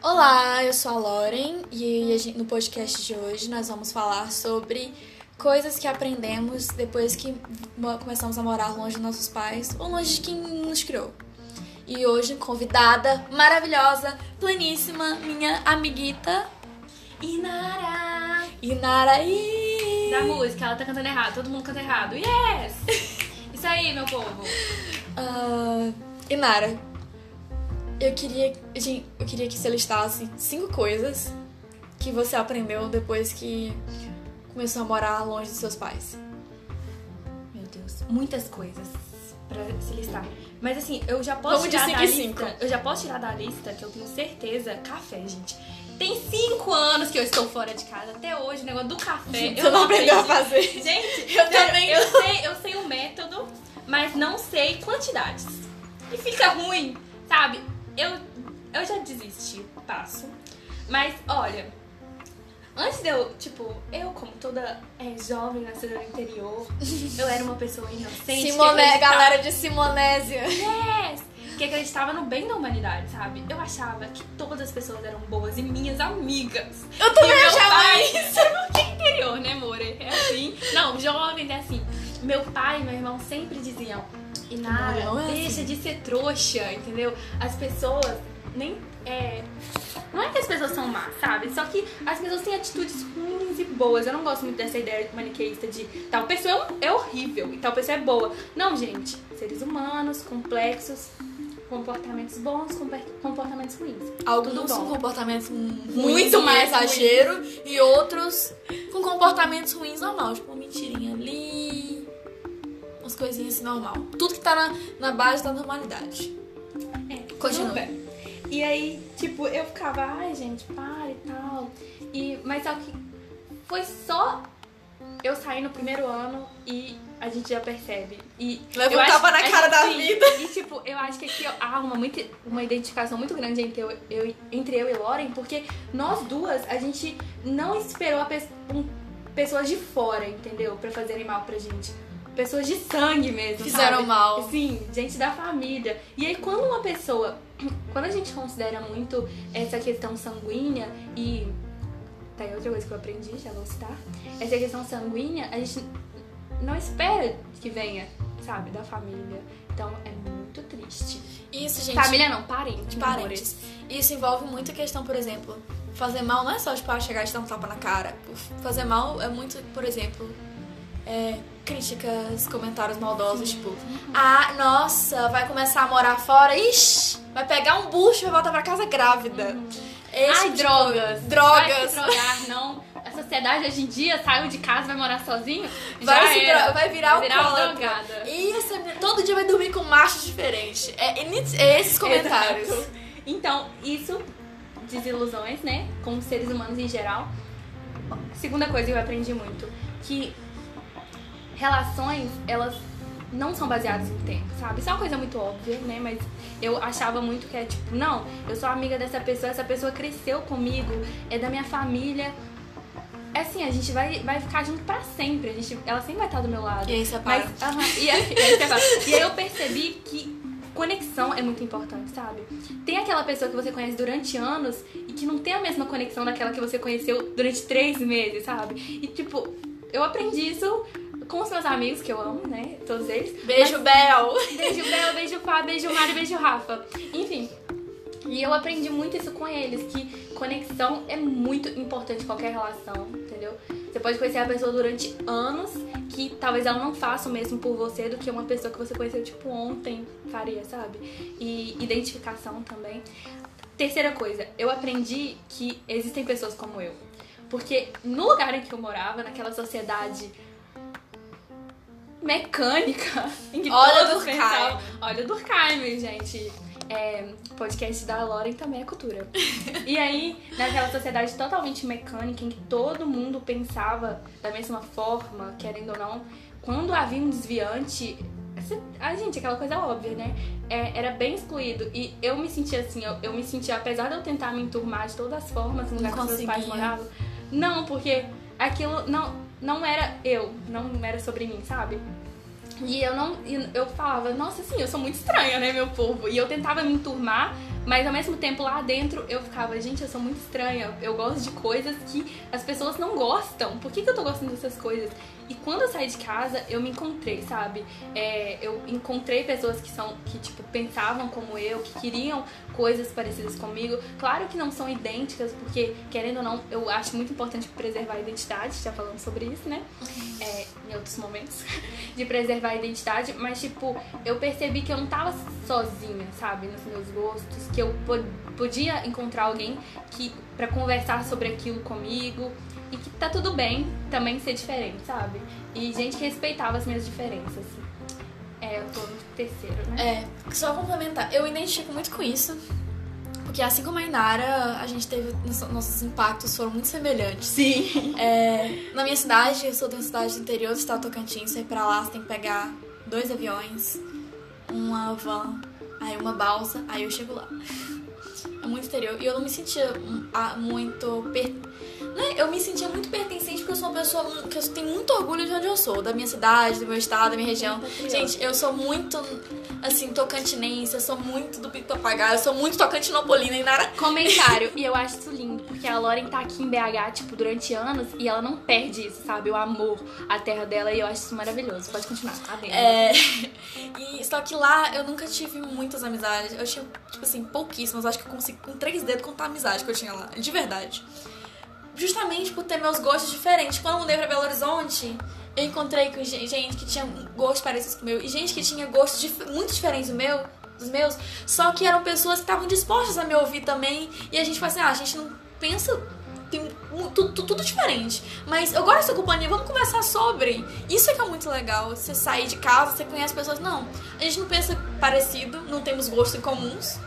Olá, eu sou a Lauren e no podcast de hoje nós vamos falar sobre coisas que aprendemos depois que mo- começamos a morar longe dos nossos pais ou longe de quem nos criou. E hoje, convidada maravilhosa, pleníssima, minha amiguita Inara! Inaraí. Da música, ela tá cantando errado, todo mundo canta errado. Yes! Isso aí, meu povo. Ah, Inara, eu queria, gente, eu queria que você listasse cinco coisas que você aprendeu depois que começou a morar longe dos seus pais. Meu Deus, muitas coisas pra se listar. Mas assim, eu já posso Vamos de tirar da lista. cinco. Eu já posso tirar da lista que eu tenho certeza. Café, gente. Tem cinco anos que eu estou fora de casa. Até hoje, o negócio do café. Você não aprendeu a aprendi. fazer. Gente, Eu também Eu sei, eu sei o método, mas não sei quantidades. E fica ruim, sabe? Eu, eu já desisti, passo. Mas, olha, antes de eu, tipo, eu como toda é, jovem, nascida no interior, eu era uma pessoa inocente. Simone, galera de Simonésia. Yes! Que acreditava no bem da humanidade, sabe? Eu achava que todas as pessoas eram boas e minhas amigas. Eu também achava pai- isso. É interior, né, more? É assim. Não, jovens é assim. Meu pai e meu irmão sempre diziam: Inara, Não, não é deixa assim." de ser trouxa, entendeu? As pessoas nem. É, não é que as pessoas são más, sabe? Só que as pessoas têm atitudes ruins e boas. Eu não gosto muito dessa ideia maniqueísta de tal pessoa é horrível e tal pessoa é boa. Não, gente. Seres humanos, complexos, comportamentos bons, comportamentos ruins. Alguns com comportamentos muito mais exagero e outros com comportamentos ruins normal, tipo uma mentirinha ali, umas coisinhas assim normal. Tudo que tá na, na base da normalidade. É, Continua. E aí, tipo, eu ficava, ai gente, para e tal. E, mas só que foi só eu sair no primeiro ano e a gente já percebe. E Leva um tapa na cara da sim. vida. E tipo, eu acho que aqui há uma, muito, uma identificação muito grande entre eu, eu- entre eu e Lauren, porque nós duas, a gente não esperou pe- um- pessoas de fora, entendeu? Pra fazerem mal pra gente. Pessoas de sangue mesmo. Fizeram sabe? mal. Sim, gente da família. E aí quando uma pessoa. Quando a gente considera muito essa questão sanguínea e. Tá aí outra coisa que eu aprendi, já vou citar. Essa questão sanguínea, a gente não espera que venha, sabe, da família. Então é muito triste. Isso, gente. Família não, parente, parentes. Isso envolve muita questão, por exemplo, fazer mal não é só tipo, ah, chegar e dar um tapa na cara. Fazer mal é muito, por exemplo, é, críticas, comentários maldosos, tipo, ah, nossa, vai começar a morar fora, ixi, vai pegar um bucho e vai voltar pra casa grávida. Ai, tipo drogas. Drogas. Vai se drogar, não. A sociedade hoje em dia saiu de casa, vai morar sozinho. Vai, se era. vai virar, Vai virar alcoólatra. drogada. E essa menina todo dia vai dormir com machos diferentes. É, é esses comentários. Exato. Então, isso, desilusões, né? Com seres humanos em geral. Segunda coisa que eu aprendi muito, que relações, elas não são baseadas em tempo, sabe? Isso é uma coisa muito óbvia, né? Mas eu achava muito que é tipo, não, eu sou amiga dessa pessoa, essa pessoa cresceu comigo, é da minha família. É assim, a gente vai, vai ficar junto pra sempre. A gente, ela sempre vai estar do meu lado. E aí. Mas, e, aí, e aí separa. E aí eu percebi que conexão é muito importante, sabe? Tem aquela pessoa que você conhece durante anos e que não tem a mesma conexão daquela que você conheceu durante três meses, sabe? E tipo, eu aprendi isso com os meus amigos, que eu amo, né? Todos eles. Beijo, Bel. Beijo Bel, beijo Pá, beijo Mari, beijo Rafa. Enfim. E eu aprendi muito isso com eles, que conexão é muito importante em qualquer relação, entendeu? Você pode conhecer a pessoa durante anos, que talvez ela não faça o mesmo por você do que uma pessoa que você conheceu, tipo, ontem faria, sabe? E identificação também. Terceira coisa, eu aprendi que existem pessoas como eu. Porque no lugar em que eu morava, naquela sociedade mecânica, em que Olha todos Durkheim. pensavam... Olha o Durkheim, gente. É, podcast da Lauren também é cultura. e aí, naquela sociedade totalmente mecânica, em que todo mundo pensava da mesma forma, querendo ou não, quando havia um desviante, a gente, aquela coisa óbvia, né? É, era bem excluído. E eu me sentia assim, eu, eu me sentia, apesar de eu tentar me enturmar de todas as formas no lugar que meus pais moravam, não, porque aquilo não, não era eu, não era sobre mim, sabe? E eu não. Eu falava, nossa, assim, eu sou muito estranha, né, meu povo? E eu tentava me enturmar, mas ao mesmo tempo lá dentro eu ficava, gente, eu sou muito estranha. Eu gosto de coisas que as pessoas não gostam. Por que, que eu tô gostando dessas coisas? E quando eu saí de casa, eu me encontrei, sabe? É, eu encontrei pessoas que são, que, tipo, pensavam como eu, que queriam coisas parecidas comigo. Claro que não são idênticas, porque, querendo ou não, eu acho muito importante preservar a identidade, já falando sobre isso, né? É, em outros momentos, de preservar a identidade, mas, tipo, eu percebi que eu não tava sozinha, sabe? Nos meus gostos, que eu podia encontrar alguém que para conversar sobre aquilo comigo e que tá tudo bem também ser diferente, sabe? E gente que respeitava as minhas diferenças. É, eu tô no terceiro, né? É, só complementar, eu identifico muito com isso. Porque assim como a Inara, a gente teve. Nossos impactos foram muito semelhantes. Sim. É, na minha cidade, eu sou de uma cidade do interior do estado Tocantins, você ir pra lá, você tem que pegar dois aviões, uma van, aí uma balsa, aí eu chego lá. É muito interior. E eu não me sentia muito. Per eu me sentia muito pertencente porque eu sou uma pessoa que eu tenho muito orgulho de onde eu sou, da minha cidade, do meu estado, da minha região. Gente, eu sou muito, assim, tocantinense, eu sou muito do Pico Papagaio, eu sou muito tocantinopolina e nada. Comentário, e eu acho isso lindo, porque a Lauren tá aqui em BH, tipo, durante anos e ela não perde isso, sabe? O amor à terra dela e eu acho isso maravilhoso. Pode continuar, tá vendo? É. E, só que lá eu nunca tive muitas amizades. Eu tinha, tipo assim, pouquíssimas. Acho que eu consigo com três dedos contar a amizade que eu tinha lá. De verdade justamente por ter meus gostos diferentes. Quando eu mudei pra Belo Horizonte, eu encontrei com gente que tinha gostos parecidos com o meu e gente que tinha gostos dif muito diferentes do meu, dos meus, só que eram pessoas que estavam dispostas a me ouvir também. E a gente falou assim: ah, a gente não pensa. Tem tudo, tudo diferente. Mas eu gosto da sua companhia, vamos conversar sobre. Isso é que é muito legal. Você sair de casa, você conhece pessoas. Não, a gente não pensa parecido, não temos gostos em comuns.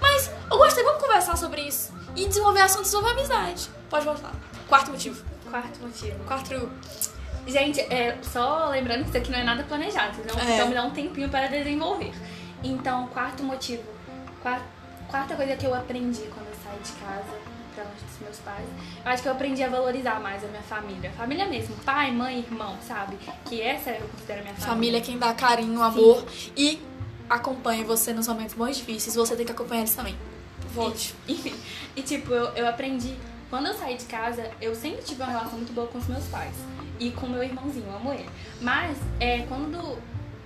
Mas eu gostei, vamos conversar sobre isso. E desenvolver assunto, desenvolver amizade. Pode voltar. Quarto motivo. Quarto motivo. Quarto. Gente, é, só lembrando que isso aqui não é nada planejado, então, é. então me dá um tempinho para desenvolver. Então, quarto motivo. Quarta, quarta coisa que eu aprendi quando eu saí de casa pra longe dos meus pais. Eu acho que eu aprendi a valorizar mais a minha família. Família mesmo, pai, mãe, irmão, sabe? Que essa eu considero minha família. Família é quem dá carinho, amor Sim. e acompanha você nos momentos mais difíceis. Você tem que acompanhar eles também. Volte. enfim. E tipo, eu, eu aprendi. Quando eu saí de casa, eu sempre tive uma relação muito boa com os meus pais. E com meu irmãozinho, eu amo ele. Mas é, quando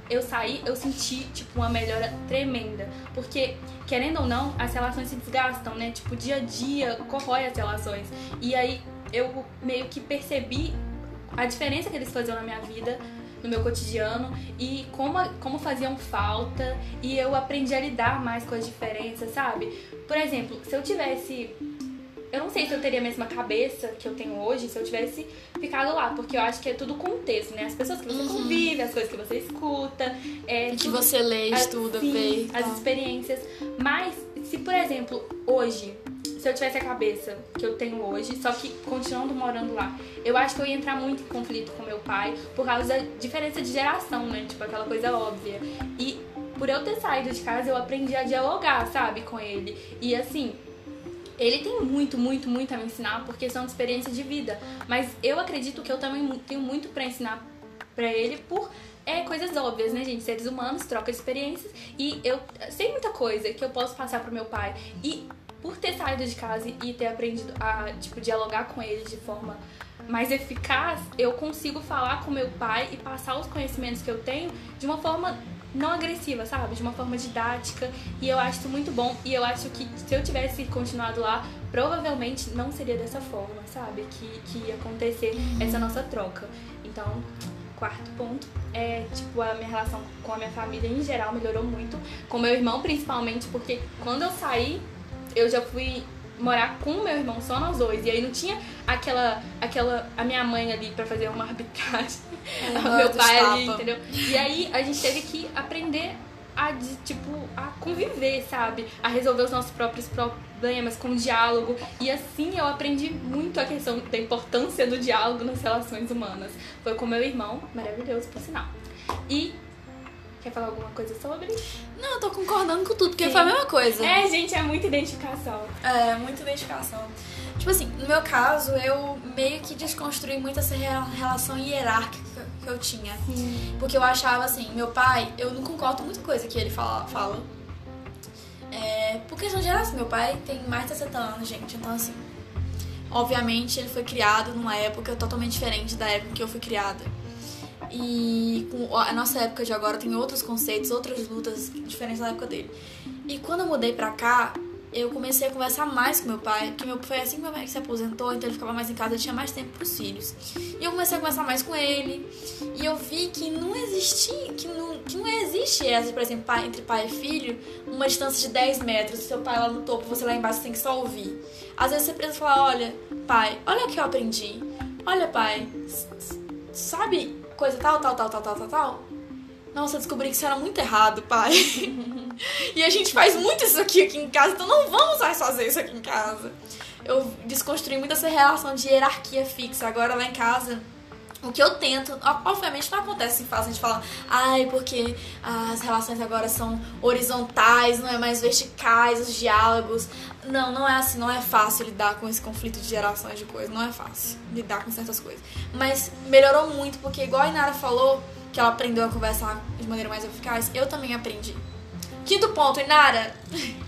eu saí, eu senti, tipo, uma melhora tremenda. Porque, querendo ou não, as relações se desgastam, né? Tipo, dia a dia corrói as relações. E aí eu meio que percebi a diferença que eles faziam na minha vida no meu cotidiano e como, como faziam falta e eu aprendi a lidar mais com as diferenças, sabe? Por exemplo, se eu tivesse eu não sei se eu teria a mesma cabeça que eu tenho hoje se eu tivesse ficado lá, porque eu acho que é tudo contexto, né? As pessoas que você uhum. convive, as coisas que você escuta, é, que você lê, estuda, vê. As experiências. Mas, se por exemplo, hoje se eu tivesse a cabeça que eu tenho hoje, só que continuando morando lá, eu acho que eu ia entrar muito em conflito com meu pai por causa da diferença de geração, né? Tipo, aquela coisa óbvia. E por eu ter saído de casa, eu aprendi a dialogar, sabe, com ele. E assim, ele tem muito, muito, muito a me ensinar porque são experiências de vida. Mas eu acredito que eu também tenho muito para ensinar para ele por é coisas óbvias, né, gente? Seres humanos, troca de experiências. E eu sei muita coisa que eu posso passar pro meu pai. E por ter saído de casa e ter aprendido a, tipo, dialogar com ele de forma mais eficaz, eu consigo falar com meu pai e passar os conhecimentos que eu tenho de uma forma não agressiva, sabe? De uma forma didática. E eu acho isso muito bom. E eu acho que se eu tivesse continuado lá, provavelmente não seria dessa forma, sabe? Que, que ia acontecer essa nossa troca. Então, quarto ponto é, tipo, a minha relação com a minha família em geral melhorou muito. Com meu irmão, principalmente, porque quando eu saí eu já fui morar com meu irmão, só nós dois. E aí não tinha aquela, aquela a minha mãe ali para fazer uma arbitragem, é, o meu pai ali, entendeu? E aí a gente teve que aprender a, de, tipo, a conviver, sabe? A resolver os nossos próprios problemas com diálogo. E assim eu aprendi muito a questão da importância do diálogo nas relações humanas. Foi com meu irmão, maravilhoso, por sinal. E Quer falar alguma coisa sobre? Não, eu tô concordando com tudo, porque Sim. foi a mesma coisa. É, gente, é muita identificação. É, muita identificação. Tipo assim, no meu caso, eu meio que desconstruí muito essa rela- relação hierárquica que eu tinha. Porque eu achava assim, meu pai, eu não concordo com muita coisa que ele fala. fala. É, por questão de geração, meu pai tem mais de 60 anos, gente, então assim. Obviamente ele foi criado numa época totalmente diferente da época que eu fui criada. E com a nossa época de agora tem outros conceitos, outras lutas diferentes da época dele. E quando eu mudei pra cá, eu comecei a conversar mais com meu pai, porque meu, foi assim que meu pai se aposentou, então ele ficava mais em casa, ele tinha mais tempo pros filhos. E eu comecei a conversar mais com ele, e eu vi que não existia, que não, que não existe essa, por exemplo, pai, entre pai e filho, uma distância de 10 metros, seu pai lá no topo, você lá embaixo, você tem que só ouvir. Às vezes você precisa falar, olha, pai, olha o que eu aprendi. Olha, pai, sabe coisa tal, tal, tal, tal, tal, tal, tal? Nossa, descobri que isso era muito errado, pai. e a gente faz muito isso aqui, aqui em casa, então não vamos mais fazer isso aqui em casa. Eu desconstruí muito essa relação de hierarquia fixa. Agora lá em casa, o que eu tento, obviamente não acontece assim fácil a gente falar, ai, porque as relações agora são horizontais, não é mais verticais, os diálogos. Não, não é assim, não é fácil lidar com esse conflito de gerações de coisas, não é fácil lidar com certas coisas. Mas melhorou muito, porque igual a Inara falou, que ela aprendeu a conversar de maneira mais eficaz, eu também aprendi. Quinto ponto, Inara.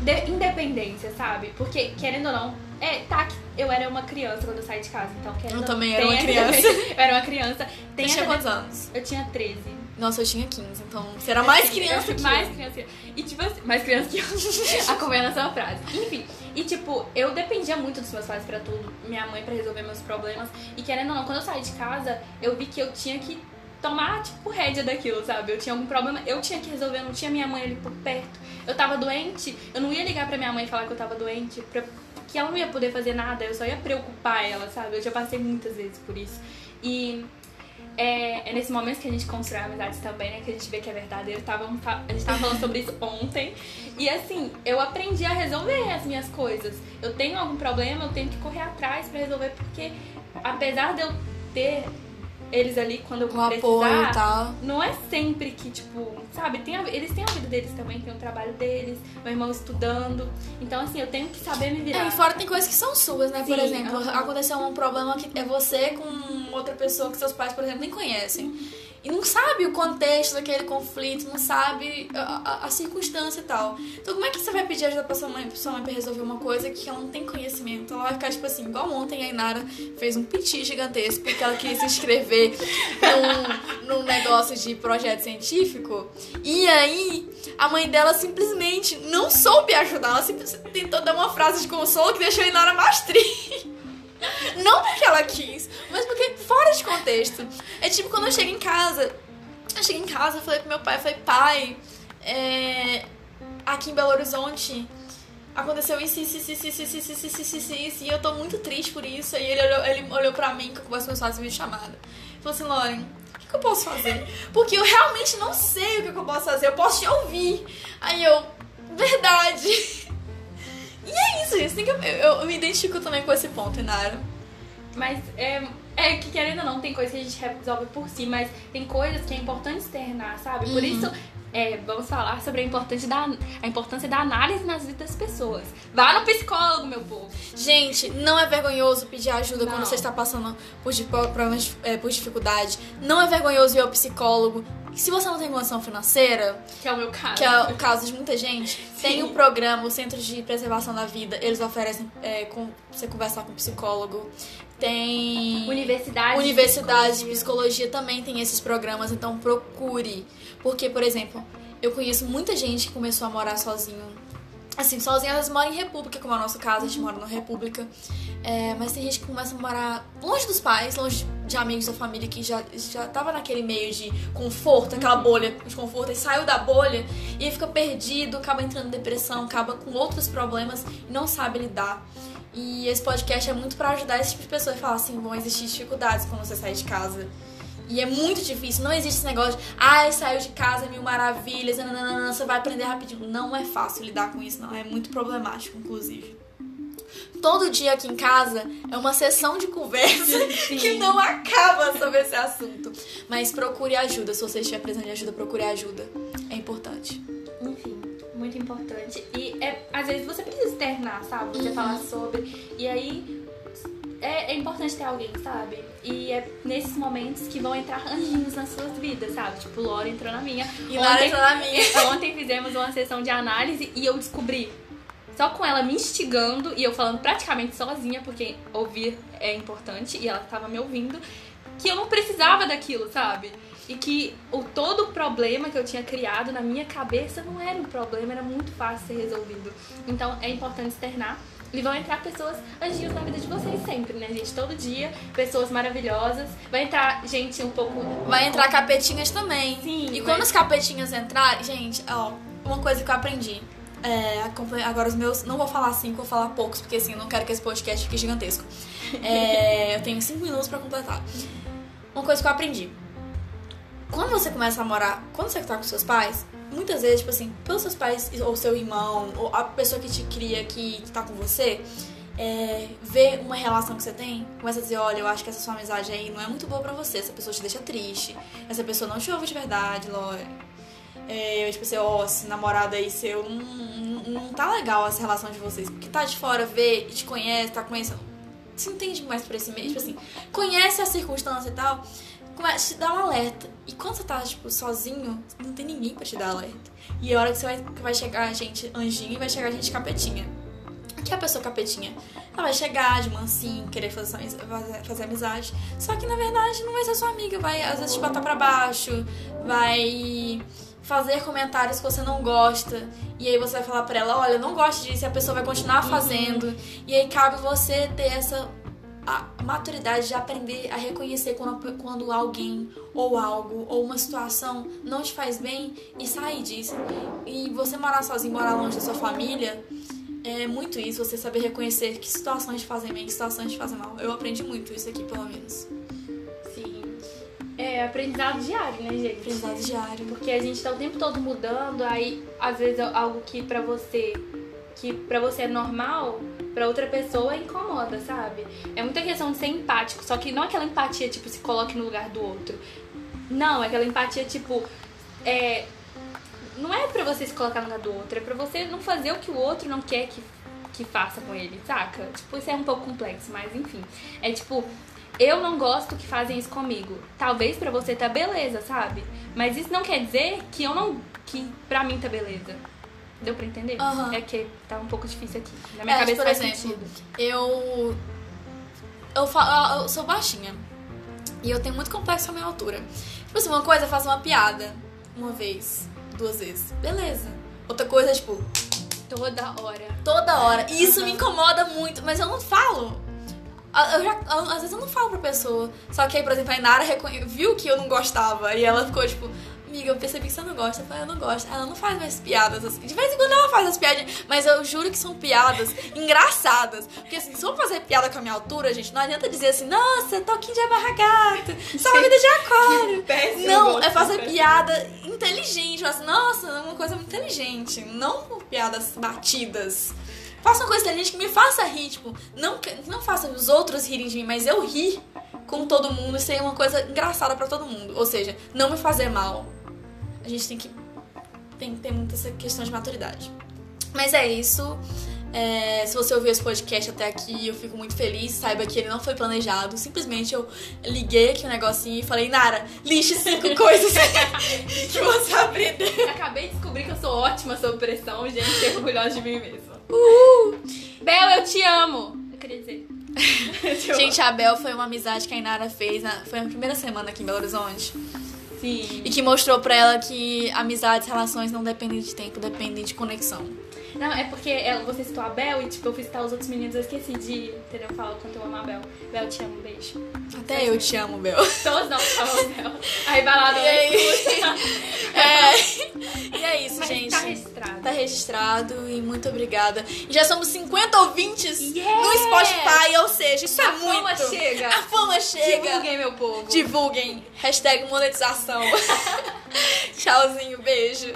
De- independência, sabe? Porque, querendo ou não, é, tá, que eu era uma criança quando eu saí de casa, então querendo Eu também era uma criança. eu era uma criança. Tem tinha essa- quantos anos? Eu tinha 13. Nossa, eu tinha 15, então você era mais criança que mais eu. criança que. E tipo assim, mais criança que eu. Acompanhando a sua frase. Enfim, e tipo, eu dependia muito dos meus pais pra tudo, minha mãe pra resolver meus problemas. E querendo ou não, quando eu saí de casa, eu vi que eu tinha que tomar, tipo, rédea daquilo, sabe? Eu tinha algum problema, eu tinha que resolver, eu não tinha minha mãe ali por perto. Eu tava doente, eu não ia ligar pra minha mãe e falar que eu tava doente, pra, que ela não ia poder fazer nada, eu só ia preocupar ela, sabe? Eu já passei muitas vezes por isso. E é, é nesse momento que a gente constrói amizades também, né? Que a gente vê que é verdadeiro. Tava, a gente tava falando sobre isso ontem. E assim, eu aprendi a resolver as minhas coisas. Eu tenho algum problema, eu tenho que correr atrás pra resolver, porque apesar de eu ter eles ali quando eu apoio precisar, e tal. não é sempre que, tipo, sabe, tem a- eles têm a vida deles também, tem o trabalho deles, meu irmão estudando. Então, assim, eu tenho que saber me virar. É, e fora tem coisas que são suas, né? Por Sim, exemplo, aham. aconteceu um problema que é você com outra pessoa que seus pais, por exemplo, nem conhecem. E não sabe o contexto daquele conflito, não sabe a, a- a circunstância e tal. Então como é que você vai pedir ajuda pra sua mãe, pra sua mãe pra resolver uma coisa que ela não tem conhecimento? Ela vai ficar tipo assim, igual ontem a Inara fez um piti gigantesco porque ela queria se inscrever num, num negócio de projeto científico. E aí a mãe dela simplesmente não soube ajudar. Ela simplesmente tentou dar uma frase de consolo que deixou a Inara mais triste. Não porque ela quis, mas porque de contexto. É tipo quando eu chego em casa. Eu cheguei em casa, falei pro meu pai, falei, pai, é, aqui em Belo Horizonte aconteceu isso, isso, isso, isso, isso, isso, isso, isso, isso, isso, e eu tô muito triste por isso. Aí ele olhou, ele olhou pra mim, que eu converso com meus pais em videochamada. Falou assim, Lauren, o que, que eu posso fazer? Porque eu realmente não sei o que, que eu posso fazer, eu posso te ouvir. Aí eu, verdade. E é isso, gente. Eu, eu- eu me identifico também com esse ponto, Inara. Mas é, é que querendo ou não, tem coisas que a gente resolve por si, mas tem coisas que é importante externar, sabe? Por Uhum. isso, é, vamos falar sobre a importância, da, a importância da análise nas vidas das pessoas. Vá no psicólogo, meu povo. Gente, não é vergonhoso pedir ajuda Não. quando você está passando por, problemas, é, por dificuldade. Não é vergonhoso ir ao psicólogo. Se você não tem condição financeira, Que é o meu caso. que é o caso de muita gente, tem o programa, o Centro de Preservação da Vida, eles oferecem é, com, você conversar com um psicólogo. Tem. Universidade. Universidade de de psicologia também tem esses programas, então procure. Porque, por exemplo, eu conheço muita gente que começou a morar sozinho. Assim, sozinha, às vezes mora em república, como é o nosso caso, a gente mora na república. É, mas tem gente que começa a morar longe dos pais, longe de amigos da família, que já, já tava naquele meio de conforto, aquela bolha de conforto, e saiu da bolha e fica perdido, acaba entrando em depressão, acaba com outros problemas e não sabe lidar. E esse podcast é muito pra ajudar esse tipo de pessoa a falar assim, vão existir dificuldades quando você sair de casa. E é muito difícil, não existe esse negócio de, ai, saiu de casa, mil maravilhas, nananana, você vai aprender rapidinho. Não é fácil lidar com isso, não. É muito problemático, inclusive. Todo dia aqui em casa é uma sessão de conversa Sim. que não acaba sobre esse assunto. Mas procure ajuda. Se você estiver precisando de ajuda, procure ajuda. É importante. Muito importante. E é, às vezes você precisa externar, sabe? Você Uhum. falar sobre. E aí é, é importante ter alguém, sabe? E é nesses momentos que vão entrar anjinhos nas suas vidas, sabe? Tipo, Laura entrou na minha. E Lara entrou na minha. Ontem fizemos uma sessão de análise e eu descobri. Só com ela me instigando e eu falando praticamente sozinha, porque ouvir é importante e ela tava me ouvindo, que eu não precisava daquilo, sabe? E que o todo o problema que eu tinha criado na minha cabeça não era um problema, era muito fácil ser resolvido. Então é importante externar. E vão entrar pessoas anjinhos na vida de vocês sempre, né, gente? Todo dia, pessoas maravilhosas. Vai entrar gente um pouco. Vai entrar capetinhas também. Sim, E vai- quando os capetinhas entrarem, gente, ó, uma coisa que eu aprendi. É, agora os meus. Não vou falar cinco, vou falar poucos, porque assim, eu não quero que esse podcast fique gigantesco. É, eu tenho cinco minutos pra completar. Uma coisa que eu aprendi. Quando você começa a morar. Quando você tá com seus pais, muitas vezes, tipo assim, pelos seus pais, ou seu irmão, ou a pessoa que te cria, que, tá com você, é, vê uma relação que você tem, começa a dizer, olha, eu acho que essa sua amizade aí não é muito boa pra você, essa pessoa te deixa triste, essa pessoa não te ouve de verdade, Laura. É, eu, tipo assim, ó, esse namorado aí seu, não, não, não tá legal essa relação de vocês, porque tá de fora, vê, te conhece, tá conhecendo, se entende mais por esse meio, tipo assim, conhece a circunstância e tal, começa a te dar um alerta. E quando você tá, tipo, sozinho, não tem ninguém pra te dar alerta. E é hora que você vai, que vai chegar a gente anjinho e vai chegar a gente capetinha. Que é a pessoa capetinha, ela vai chegar de mansinho, querer fazer, fazer, fazer amizade. Só que na verdade não vai ser sua amiga, vai às vezes te botar pra baixo, vai fazer comentários que você não gosta. E aí você vai falar pra ela, olha, eu não gosto disso, e a pessoa vai continuar fazendo. E aí cabe você ter essa a maturidade de aprender a reconhecer quando, quando alguém ou algo ou uma situação não te faz bem e sair disso. E você morar sozinho, morar longe da sua família, é muito isso, você saber reconhecer que situações te fazem bem, que situações te fazem mal. Eu aprendi muito isso aqui, pelo menos. Sim. É aprendizado diário, né, gente? Aprendizado diário. Porque a gente tá o tempo todo mudando, aí às vezes algo que pra você que pra você é normal, pra outra pessoa incomoda, sabe? É muita questão de ser empático, só que não aquela empatia tipo se coloque no lugar do outro. Não, é aquela empatia tipo é não é pra você se colocar no lugar do outro, é pra você não fazer o que o outro não quer que que faça com ele, saca? Tipo, isso é um pouco complexo, mas enfim. É tipo, eu não gosto que fazem isso comigo. Talvez pra você tá beleza, sabe? Mas isso não quer dizer que eu não. que pra mim tá beleza. Deu pra entender? Aham. É que tá um pouco difícil aqui. Na minha É, cabeça por faz exemplo, sentido. Eu. Eu, falo, eu sou baixinha. E eu tenho muito complexo com a minha altura. Tipo assim, uma coisa é fazer uma piada. Uma vez, duas vezes. Beleza. Outra coisa é, tipo, Toda hora. toda hora. E isso me incomoda muito, mas eu não falo. Eu já, às vezes eu não falo pra pessoa. Só que aí, por exemplo, a Inara viu que eu não gostava. E ela ficou tipo, amiga, eu percebi que você não gosta. Eu falei, eu não gosto. Ela não faz mais piadas assim. De vez em quando ela faz as piadinhas. Mas eu juro que são piadas engraçadas. Porque assim, se eu fazer piada com a minha altura, gente, não adianta dizer assim, nossa, toquinho de abarra gato, só uma vida de aquário. Péssimo Não, é fazer péssimo. piada inteligente. Assim, nossa, é uma coisa muito inteligente. Não com piadas batidas. Faça uma coisa inteligente que me faça rir. Tipo, não, não faça os outros rirem de mim, mas eu rir com todo mundo ser uma coisa engraçada pra todo mundo. Ou seja, não me fazer mal. A gente tem que, tem que ter muita essa questão de maturidade. Mas é isso. É, se você ouviu esse podcast até aqui, eu fico muito feliz. Saiba que ele não foi planejado. Simplesmente eu liguei aqui um negocinho e falei, Nara, lixe cinco coisas que você aprendeu. Acabei de descobrir que eu sou ótima sob pressão, gente. Fiquei orgulhosa de mim mesma. Uhul! Bel, eu te amo! Eu queria dizer. Gente, a Bel foi uma amizade que a Inara fez. Na, foi na primeira semana aqui em Belo Horizonte. Sim. E que mostrou pra ela que amizades, relações não dependem de tempo, dependem de conexão. Não, é porque ela, você citou a Bel e, tipo, eu fui citar os outros meninos, eu esqueci de, entendeu? Falar o quanto eu amo a Bel. Bel, te amo, beijo. Até eu te amo, Bel. Todos nós amamos a Bel. Aí vai lá no E? É. E é isso, Mas gente. tá registrado. Tá registrado e muito obrigada. E já somos 50 ouvintes Yeah! no Spotify, ou seja, isso A é fama muito. chega. A fama chega. Divulguem, meu povo. Divulguem. Hashtag monetização. Tchauzinho, beijo.